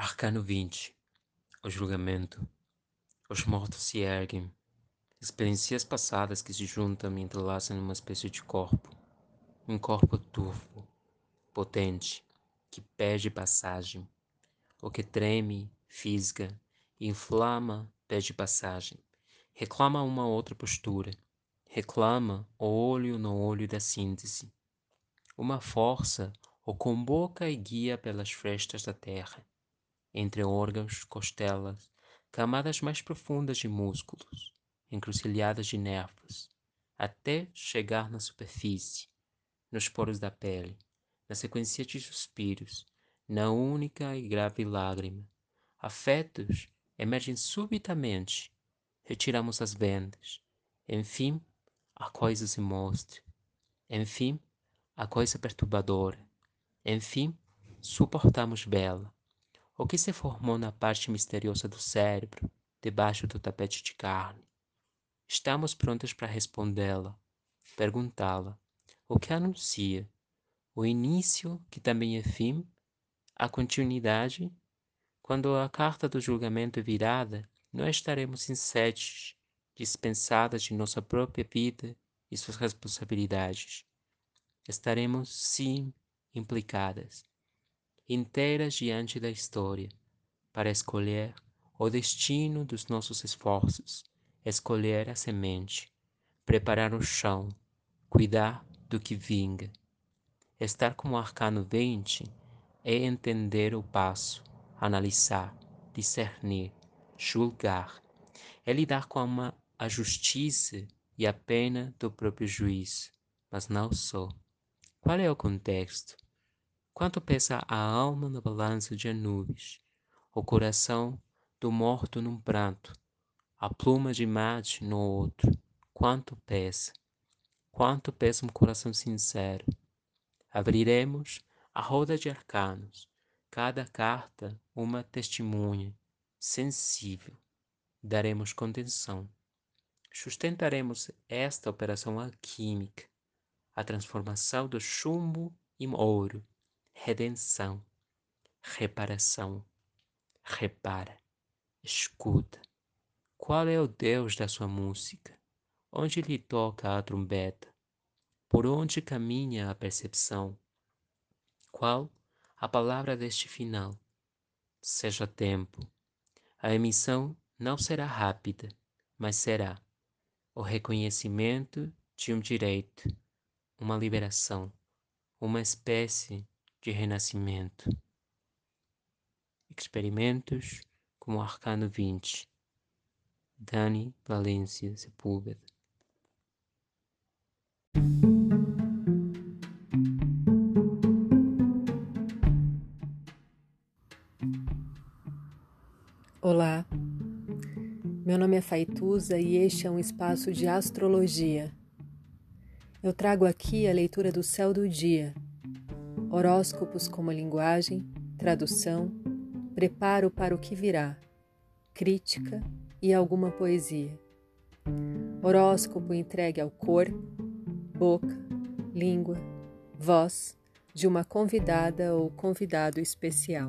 Arcano 20 O julgamento. Os mortos se erguem. Experiências passadas que se juntam e entrelaçam numa espécie de corpo. Um corpo turvo, potente, que pede passagem. O que treme, fisga, inflama, pede passagem. Reclama uma outra postura. Reclama o olho no olho da síntese. Uma força o convoca e guia pelas frestas da terra entre órgãos, costelas, camadas mais profundas de músculos, encruzilhadas de nervos, até chegar na superfície, nos poros da pele, na sequência de suspiros, na única e grave lágrima. Afetos emergem subitamente, retiramos as vendas. Enfim, a coisa se mostra. Enfim, a coisa perturbadora. Enfim, suportamos bela o que se formou na parte misteriosa do cérebro, debaixo do tapete de carne? Estamos prontos para respondê-la, perguntá-la, o que anuncia? O início, que também é fim? A continuidade? Quando a carta do julgamento é virada, não estaremos insetes, dispensadas de nossa própria vida e suas responsabilidades. Estaremos, sim, implicadas inteiras diante da história, para escolher o destino dos nossos esforços, escolher a semente, preparar o chão, cuidar do que vinga. Estar como arcano 20 é entender o passo, analisar, discernir, julgar, é lidar com uma, a justiça e a pena do próprio juiz, mas não só. Qual é o contexto? Quanto pesa a alma na balança de Anubis, o coração do morto num pranto, a pluma de mate no outro, quanto pesa? Quanto pesa um coração sincero? Abriremos a roda de arcanos, cada carta uma testemunha, sensível. Daremos contenção. Sustentaremos esta operação alquímica, a transformação do chumbo em ouro redenção, reparação. Repara, escuta. Qual é o Deus da sua música? Onde lhe toca a trombeta? Por onde caminha a percepção? Qual a palavra deste final? Seja tempo. A emissão não será rápida, mas será o reconhecimento de um direito, uma liberação, uma espécie renascimento. Experimentos como Arcano 20. Dani Valência Sepúlveda. Olá, meu nome é Faituza e este é um espaço de astrologia. Eu trago aqui a leitura do céu do dia horóscopos como linguagem, tradução, preparo para o que virá, crítica e alguma poesia. Horóscopo entregue ao corpo, boca, língua, voz de uma convidada ou convidado especial.